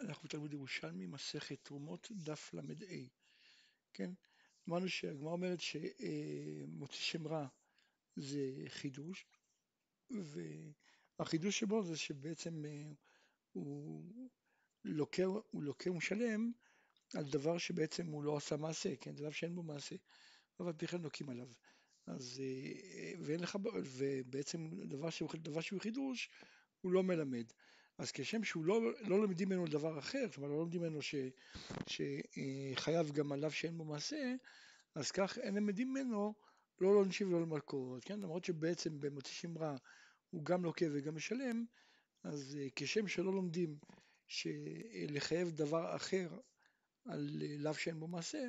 אנחנו בתלמוד ירושלמי, מסכת תרומות, דף ל"ה, כן? אמרנו שהגמרא אומרת שמוציא שם רע זה חידוש, והחידוש שבו זה שבעצם אה, הוא לוקה, הוא לוקה ומשלם על דבר שבעצם הוא לא עשה מעשה, כן? דבר שאין בו מעשה, אבל פי כן לוקים עליו. אז, אה, ואין לך, ובעצם דבר שהוא, דבר שהוא חידוש, הוא לא מלמד. אז כשם שהוא לא, לא לומדים ממנו דבר אחר, אומרת לא לומדים ממנו ש, שחייב גם עליו שאין בו מעשה, אז כך אין למדים ממנו לא לעונשים ולא למלכות, כן? למרות שבעצם במוציא שם רע הוא גם לוקה וגם משלם, אז אה, כשם שלא לומדים לחייב דבר אחר על אה, לאו שאין בו מעשה,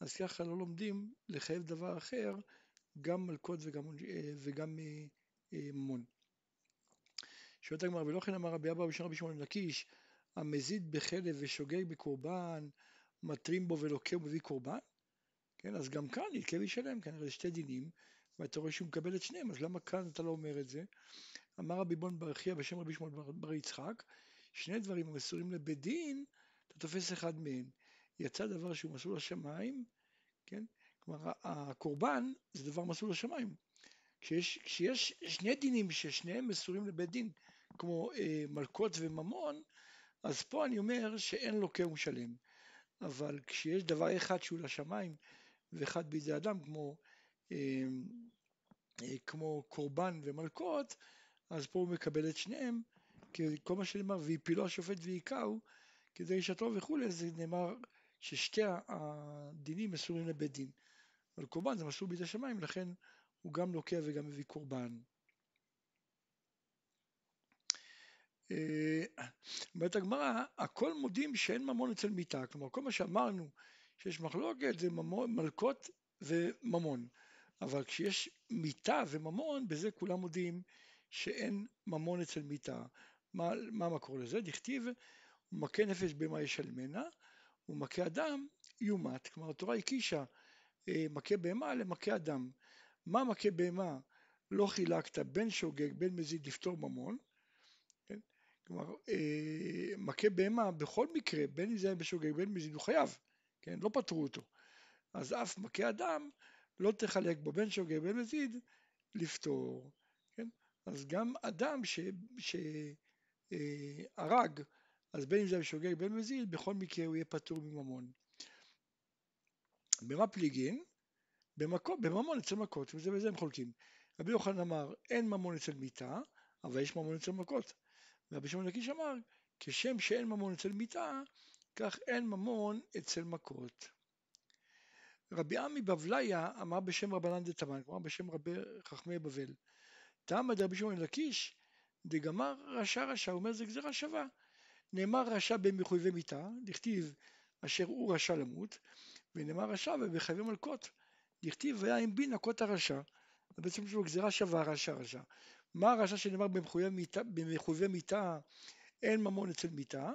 אז ככה לא לומדים לחייב דבר אחר גם מלכות וגם, אה, וגם ממון. שואלת הגמרא, ולא כן אמר רבי אבא בשם רבי שמעון לקיש, המזיד בחלב ושוגג בקורבן, מטרים בו ולוקה ומביא קורבן? כן, אז גם כאן ילקה וישלם, כנראה כן, שתי דינים, ואתה רואה שהוא מקבל את שניהם, אז למה כאן אתה לא אומר את זה? אמר רבי בון ברכיה בשם רבי שמעון בר יצחק, שני דברים המסורים לבית דין, אתה תופס אחד מהם. יצא דבר שהוא מסלול לשמיים, כן? כלומר, הקורבן זה דבר מסלול לשמיים. כשיש, כשיש שני דינים ששניהם מסורים לבית דין, כמו אה, מלכות וממון, אז פה אני אומר שאין לוקה ומשלם. אבל כשיש דבר אחד שהוא לשמיים ואחד בידי אדם, כמו, אה, אה, כמו קורבן ומלכות, אז פה הוא מקבל את שניהם, כי כל מה שנאמר, והפילו השופט והיכהו, כדי שתו וכולי, זה נאמר ששתי הדינים מסורים לבית דין. אבל קורבן זה מסור בידי שמיים, לכן הוא גם לוקח וגם מביא קורבן. אה, אומרת הגמרא, הכל מודים שאין ממון אצל מיתה, כלומר כל מה שאמרנו שיש מחלוקת זה ממון, מלקות וממון, אבל כשיש מיתה וממון, בזה כולם מודים שאין ממון אצל מיתה. מה, מה המקור לזה? דכתיב, מכה נפש בהמה ישלמנה, הוא מכה אדם יומת, כלומר התורה הקישה אה, מכה בהמה למכה אדם. מה מכה בהמה לא חילקת בין שוגג בין מזיד לפתור ממון? כלומר אה, מכה בהמה בכל מקרה בין אם זה היה בשוגג בין מזיד הוא חייב, כן? לא פטרו אותו, אז אף מכה אדם לא תחלק בו בין שוגג בין מזיד לפתור, כן? אז גם אדם שהרג, אה, אז בין אם זה בשוגג בין מזיד, בכל מקרה הוא יהיה פטור מממון. במה פליגין? במקום, בממון אצל מכות, וזה בזה הם חולקים. רבי יוחנן אמר, אין ממון אצל מיתה, אבל יש ממון אצל מכות. ורבי שמעון לקיש אמר, כשם שאין ממון אצל מיתה, כך אין ממון אצל מכות. רבי עמי בבליה אמר בשם רבנן דתמן, כלומר בשם רבי חכמי בבל. תמה דרבי שמעון לקיש, דגמר רשע רשע, הוא אומר זה גזירה שווה. נאמר רשע במחויבי מיתה, דכתיב אשר הוא רשע למות, ונאמר רשע ובחייבי מלכות. דכתיב והיה עם בי נקות הרשע, בעצם יש גזירה שווה רשע רשע. מה הרשע שנאמר במחויבי מיתה אין ממון אצל מיתה,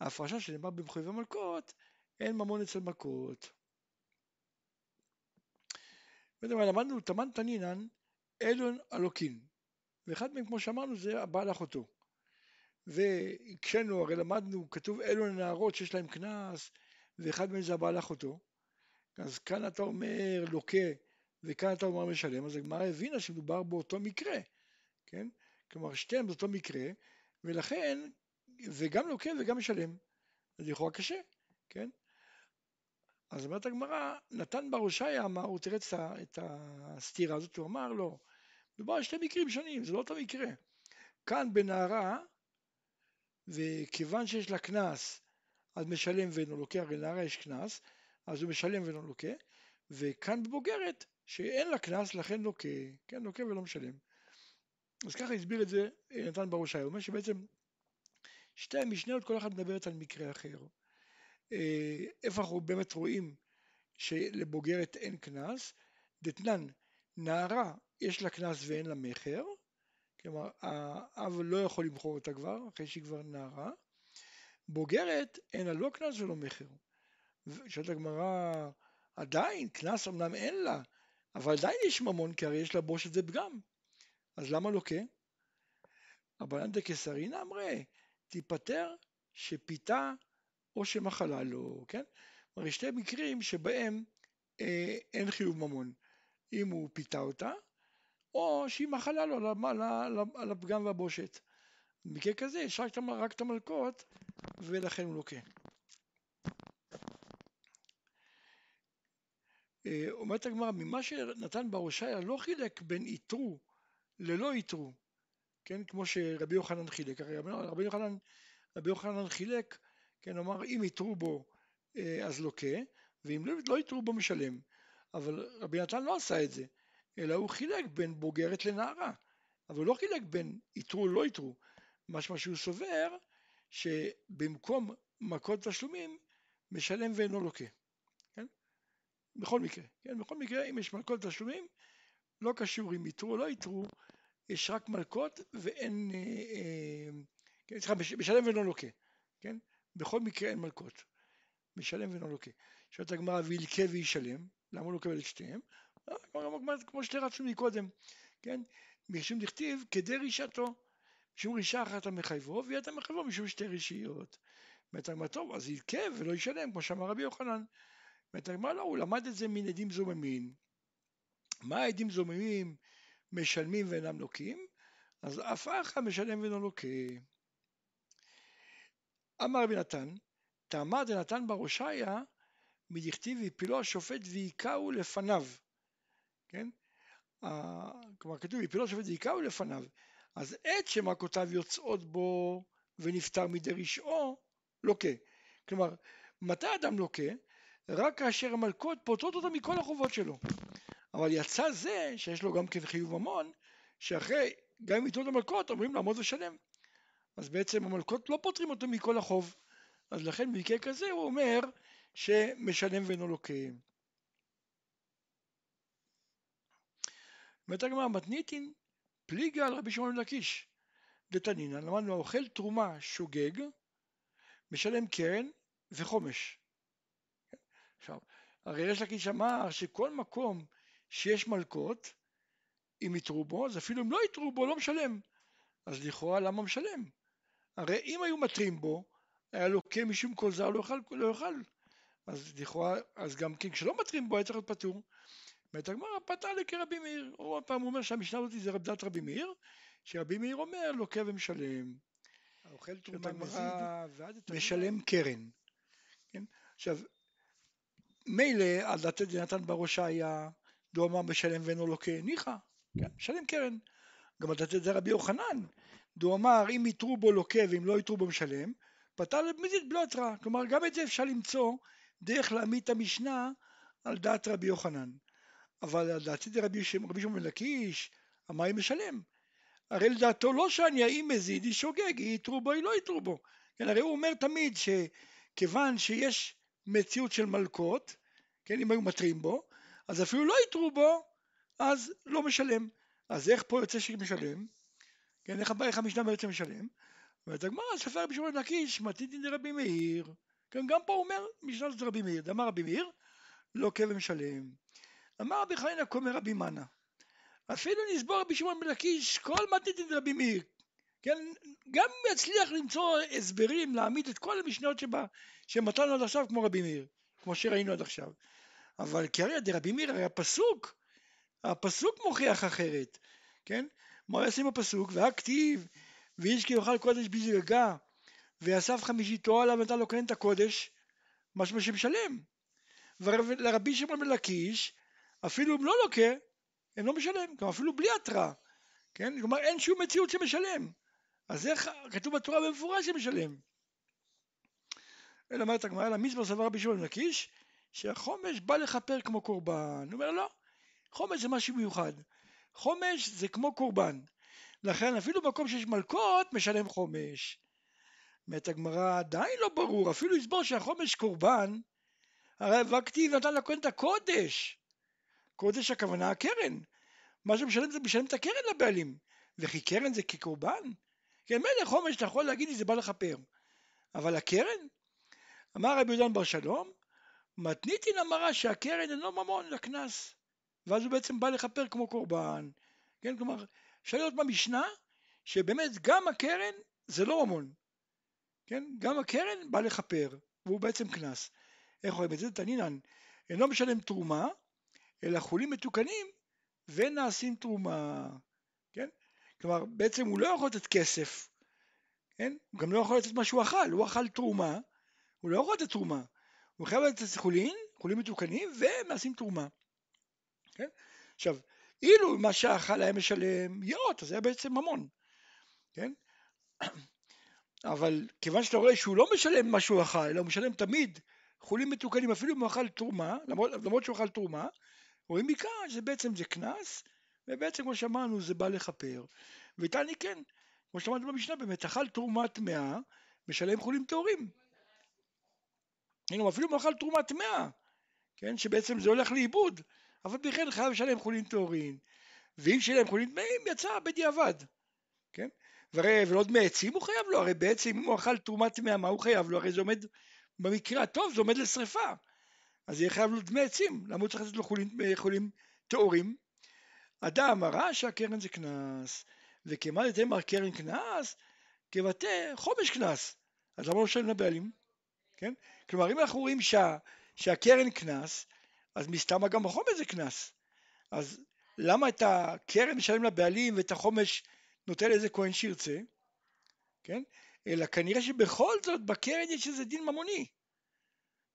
ההפרשה שנאמר במחויבי מלכות אין ממון אצל מכות. למדנו תמן תנינן אלון אלוקין, ואחד מהם כמו שאמרנו זה הבעל אחותו. והקשינו, הרי למדנו, כתוב אלו הנערות שיש להם קנס, ואחד מהם זה הבעל אחותו. אז כאן אתה אומר לוקה וכאן אתה אומר משלם, אז הגמרא הבינה שמדובר באותו מקרה, כן? כלומר שתיהם באותו מקרה, ולכן, וגם לוקה וגם משלם. אז לכאורה קשה, כן? אז אומרת הגמרא, נתן בר הושעיה אמר, הוא תראה את הסתירה הזאת, הוא אמר לא, מדובר על שתי מקרים שונים, זה לא אותו מקרה. כאן בנערה, וכיוון שיש לה קנס, אז משלם ואינו לוקח, הרי לנערה יש קנס, אז הוא משלם ולא לוקה, וכאן בבוגרת שאין לה קנס לכן לוקה, כן לוקה ולא משלם. אז ככה הסביר את זה אה, נתן בראשי, הוא אומר שבעצם שתי המשניות כל אחת מדברת על מקרה אחר. אה, איפה אנחנו באמת רואים שלבוגרת אין קנס, דתנן נערה יש לה קנס ואין לה מכר, כלומר האב לא יכול למכור אותה כבר אחרי שהיא כבר נערה, בוגרת אין לה לא קנס ולא מכר. שואלת הגמרא, עדיין, קנס אמנם אין לה, אבל עדיין יש ממון, כי הרי יש לה בוש את זה פגם. אז למה לא כן? אנדה קיסרינא אמרי, תיפטר שפיתה או שמחלה לו, כן? כלומר, יש שתי מקרים שבהם אה, אין חיוב ממון. אם הוא פיתה אותה, או שהיא מחלה לו על הפגם והבושת. במקרה כזה יש רק, את המלקות ולכן הוא לוקה. אה, אומרת הגמרא, ממה שנתן בראשיה לא חילק בין איתרו ללא איתרו, כן, כמו שרבי יוחנן חילק, הרי רבי יוחנן, רבי יוחנן חילק, כן, אמר אם איתרו בו אה, אז לוקה, ואם לא, לא איתרו בו משלם, אבל רבי נתן לא עשה את זה, אלא הוא חילק בין בוגרת לנערה, אבל לא חילק בין איתרו ללא איתרו, משמע שהוא סובר שבמקום מכות תשלומים משלם ואינו לוקה. בכל מקרה, כן? בכל מקרה אם יש מלכות תשלומים לא קשור אם יתרו או לא יתרו, יש רק מלכות ואין, אה, אה, כן, סליחה, משלם ולא לוקה, כן? בכל מקרה אין מלכות, משלם ולא לוקה. שואלת הגמרא וילקה וישלם, למה הוא לא קבל את שתיהם? אה, כמו שתרצנו מקודם, כן? משום דכתיב כדי רישתו, משום רישה אחת המחייבו, ויהיה מחייבו משום שתי רישיות. אומרת הגמרא טוב, אז ילקה ולא ישלם, כמו שאמר רבי יוחנן. אומרת הגמרא לא, הוא למד את זה מן עדים זוממים. מה עדים זוממים משלמים ואינם לוקים? אז אף אחא משלם ואינו לוקה. אמר רבי נתן, תאמר דנתן בר הושעיה מדכתיב ויפילו השופט והיכהו לפניו, כן? כלומר כתוב ויפילו השופט והיכהו לפניו, אז עת שמכותיו יוצאות בו ונפטר מידי רשעו, לוקה. כלומר, מתי אדם לוקה? רק כאשר המלכות פוטרות אותו מכל החובות שלו. אבל יצא זה שיש לו גם כן חיוב ממון, שאחרי, גם אם יתנו את המלכות, אומרים לעמוד ושלם. אז בעצם המלכות לא פוטרים אותו מכל החוב. אז לכן במקרה כזה הוא אומר שמשלם ואינו לוקה. אומרת הגמרא מתניתין פליגה על רבי שמעון לקיש. דתנינא למדנו האוכל תרומה שוגג משלם קרן וחומש. עכשיו, הרי יש לקיש אמר שכל מקום שיש מלקות, אם יתרו בו, אז אפילו אם לא יתרו בו, לא משלם. אז לכאורה למה משלם? הרי אם היו מתרים בו, היה לוקה משום כל זר לא יאכל, לא יאכל. אז לכאורה, אז גם כן כשלא מתרים בו היה צריך להיות פטור. אומרת הגמרא פתה לכרבי מאיר. הוא עוד פעם אומר שהמשנה הזאת זה דת רבי מאיר, שרבי מאיר אומר לוקה ומשלם. האוכל תרומה מזיד, משלם קרן. כן? עכשיו, מילא על דתת נתן בראשה היה דו אמר משלם ואינו לוקה, ניחא, כן, משלם קרן. גם דתת זה רבי יוחנן, דו אמר אם יתרו בו לוקה ואם לא יתרו בו משלם, פתר למזיד בלא התראה. כלומר גם את זה אפשר למצוא דרך להעמיד את המשנה על דעת רבי יוחנן. אבל על דעתי רבי שמעון בן לקיש, אם משלם. הרי לדעתו לא שאני האם מזיד היא שוגג, היא יתרו בו, היא לא יתרו בו. כן, הרי הוא אומר תמיד שכיוון שיש מציאות של מלקות, כן, אם היו מתרים בו, אז אפילו לא יתרו בו, אז לא משלם. אז איך פה יוצא שמשלם? כן, איך, איך המשנה בעצם משלם? אומרת הגמרא, ספר רבי שמעון לקיש, מתיתין דרבי מאיר. כן, גם פה הוא אומר, משנה זאת רבי מאיר. דאמר רבי מאיר, לא כבן משלם. אמר רבי חנינא קומר רבי מנה. אפילו נסבור רבי שמעון בן לקיש, כל מתיתין דרבי מאיר. כן, גם אם יצליח למצוא הסברים להעמיד את כל המשניות שמתנו עד עכשיו כמו רבי מאיר, כמו שראינו עד עכשיו. אבל קריא דרבי מאיר הרי הפסוק, הפסוק מוכיח אחרת, כן? מה יעשה עם הפסוק? והכתיב ואיש כי יאכל קודש בזגגה ואסף חמישיתו עליו ונתן לו כהן את הקודש, משמע שמשלם. ולרבי שמעון בן לקיש, אפילו אם לא לוקה, הם לא משלם, כלומר אפילו בלי התראה, כן? כלומר אין שום מציאות שמשלם. אז איך כתוב בתורה במפורש שמשלם? אלא אומרת הגמרא, למזמור סבר רבי שמעון לקיש, שהחומש בא לכפר כמו קורבן. הוא אומר לא, חומש זה משהו מיוחד. חומש זה כמו קורבן. לכן אפילו במקום שיש מלכות משלם חומש. אומרת הגמרא עדיין לא ברור, אפילו לסבור שהחומש קורבן, הרי וכתיב נתן לכהן את הקודש. קודש הכוונה הקרן. מה שמשלם זה משלם את הקרן לבעלים. וכי קרן זה כקורבן? כן, מילא חומש אתה יכול להגיד לי זה בא לכפר. אבל הקרן? אמר רבי יהודן בר שלום, מתניתין אמרה שהקרן אינו ממון לקנס, ואז הוא בעצם בא לכפר כמו קורבן, כן, כלומר, אפשר לראות במשנה שבאמת גם הקרן זה לא ממון, כן? גם הקרן בא לכפר, והוא בעצם קנס. איך רואים את זה? תנינן, אינו משלם תרומה, אלא חולים מתוקנים ונעשים תרומה, כן? כלומר, בעצם הוא לא יכול לתת כסף, כן? הוא גם לא יכול לתת מה שהוא אכל, הוא אכל תרומה, הוא לא יכול לתת תרומה, הוא חייב לתת חולין, חולים מתוקנים ונעשים תרומה, כן? עכשיו, אילו מה שאכל היה משלם יאות, אז היה בעצם ממון, כן? אבל כיוון שאתה רואה שהוא לא משלם מה שהוא אכל, אלא הוא משלם תמיד חולים מתוקנים, אפילו אם הוא אכל תרומה, למרות, למרות שהוא אכל תרומה, רואים מכאן שזה בעצם זה קנס, ובעצם כמו שאמרנו זה בא לכפר. ותעני כן, כמו שאמרנו במשנה, באמת אכל תרומה טמאה, משלם חולים טהורים. הנה, אפילו הוא אכל תרומה טמאה, כן, שבעצם זה הולך לאיבוד, אבל בכן חייב לשלם חולים טהורים. ואם שילם חולים טמאים, יצא בדיעבד, כן? והרי, ולא דמי עצים הוא חייב לו, הרי בעצם אם הוא אכל תרומה טמאה, מה הוא חייב לו? הרי זה עומד, במקרה הטוב זה עומד לשרפה. אז יהיה חייב לו דמי עצים, למה הוא צריך לתת לו חולים, חולים טהורים? אדם הרע שהקרן זה קנס, וכמה יתמר קרן קנס, כבתי חומש קנס. אז למה לא משלם לבעלים? כן? כלומר, אם אנחנו רואים שה, שהקרן קנס, אז מסתמה גם החומש זה קנס. אז למה את הקרן משלם לבעלים ואת החומש נותן לאיזה כהן שירצה? כן? אלא כנראה שבכל זאת בקרן יש איזה דין ממוני,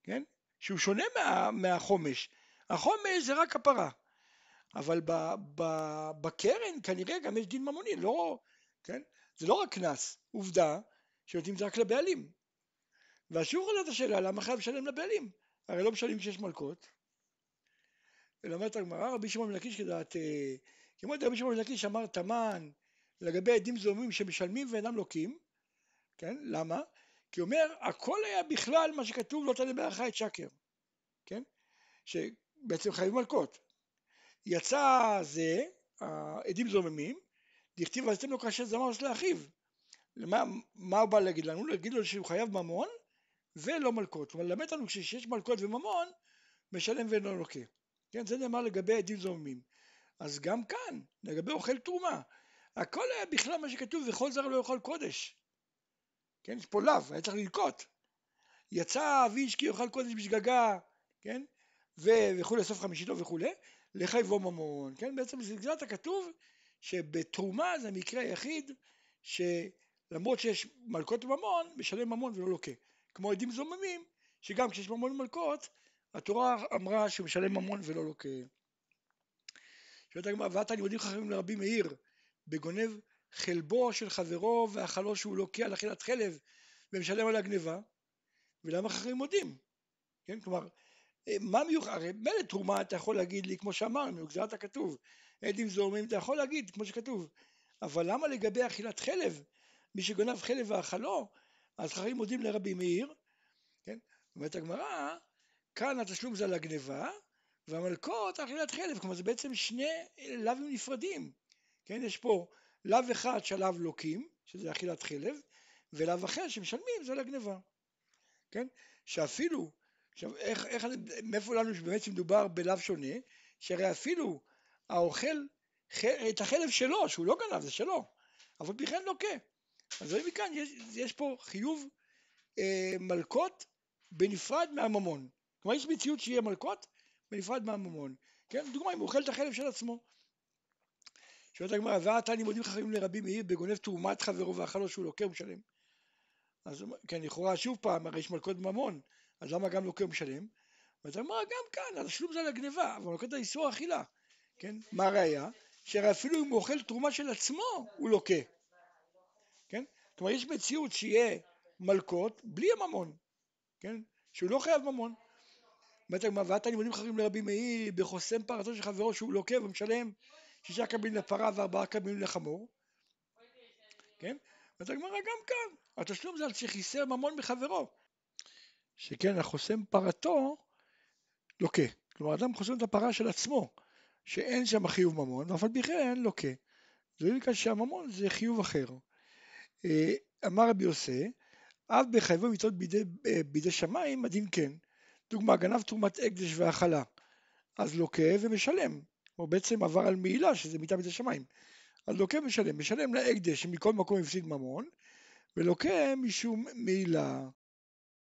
כן? שהוא שונה מה, מהחומש. החומש זה רק הפרה, אבל ב, ב, בקרן כנראה גם יש דין ממוני, לא, כן? זה לא רק קנס, עובדה את זה רק לבעלים. ושוב עולה את השאלה, למה חייב לשלם לבעלים? הרי לא משלמים כשיש מלכות. אלא אומרת הגמרא, רבי שמעון בן לקיש כדעת, אה, כמו רבי שמעון בן לקיש אמר תמן לגבי עדים זוממים שמשלמים ואינם לוקים, כן? למה? כי אומר, הכל היה בכלל מה שכתוב לא תעלה בערכה את שקר, כן? שבעצם חייבים מלכות. יצא זה, העדים זוממים, דכתיב ועשיתם לו כאשר זמר של לאחיו. למה, מה הוא בא להגיד לנו? להגיד לו שהוא חייב ממון ולא מלכות. הוא מלמד לנו כשיש מלכות וממון, משלם ואינו לוקה. כן, זה נאמר לגבי עדים זוממים. אז גם כאן, לגבי אוכל תרומה, הכל היה בכלל מה שכתוב, וכל זר לא יאכל קודש. כן, יש פה לאו, היה צריך ללקוט. יצא אביש כי יאכל קודש בשגגה, כן, וכולי, סוף חמישיתו וכולי, לחייבו ממון, כן, בעצם זה הכתוב שבתרומה זה המקרה היחיד שלמרות שיש מלכות וממון, משלם ממון ולא לוקה. כמו עדים זוממים, שגם כשיש ממון ומלכות, התורה אמרה שמשלם ממון ולא לוקה. שואלת הגמרא, ואתה לימודים חכמים לרבי מאיר, בגונב חלבו של חברו ואכלו שהוא לוקה על אכילת חלב ומשלם על הגניבה, ולמה חכמים מודים? כן, כלומר, אה, מה מיוחד, הרי מילא תרומה אתה יכול להגיד לי כמו שאמרנו, גזרת הכתוב, עדים זורמים אתה יכול להגיד כמו שכתוב, אבל למה לגבי אכילת חלב, מי שגונב חלב ואכלו, אז חכמים מודים לרבי מאיר, כן, אומרת הגמרא, כאן התשלום זה על הגניבה, והמלכות אכילת חלב, כלומר זה בעצם שני לאווים נפרדים, כן, יש פה לאו אחד שעליו לוקים, שזה אכילת חלב, ולאו אחר שמשלמים זה לגניבה, כן, שאפילו, עכשיו איך, איך, מאיפה לנו שבאמת מדובר בלאו שונה, שהרי אפילו האוכל את החלב שלו, שהוא לא גנב, זה שלו, אבל בכלל לוקה, אז רואים מכאן, יש, יש פה חיוב אה, מלכות בנפרד מהממון, כלומר יש מציאות שיהיה מלכות בנפרד מהממון, כן, דוגמה אם הוא אוכל את החלב של עצמו שואלת הגמרא, ואתה לימודים חכמים לרבי מאיר בגונב תרומת חברו ואכלו שהוא לוקה ומשלם. אז כן, לכאורה שוב פעם, הרי יש מלכות ממון, אז למה גם לוקה ומשלם? ואז הגמרא, גם כאן, התשלום זה על הגניבה, אבל מלכות האיסור אכילה, כן? מה הראיה? שהרי אפילו אם הוא אוכל תרומה של עצמו, הוא לוקה? כלומר, יש מציאות שיהיה מלכות בלי הממון, כן? שהוא לא חייב ממון. אומרת הגמרא, ואתה לימודים חכמים לרבי מאיר בחוסם פרתו של חברו שהוא לוקה ומשלם שישה קבין לפרה וארבעה קבין לחמור, כן? אז הגמרא גם כאן, התשלום זה על שחיסר ממון מחברו, שכן החוסם פרתו לוקה, כלומר אדם חוסם את הפרה של עצמו, שאין שם חיוב ממון, ואף על פי כן לוקה, זה לא שהממון זה חיוב אחר. אה, אמר רבי יוסי, אף בחייבו מצוות בידי, אה, בידי שמיים, הדין כן. דוגמה, גנב תרומת הקדש והאכלה, אז לוקה ומשלם, או בעצם עבר על מעילה שזה מיטה בית השמיים. אז לוקה משלם, משלם להקדש שמכל מקום הפסיד ממון, ולוקה משום מעילה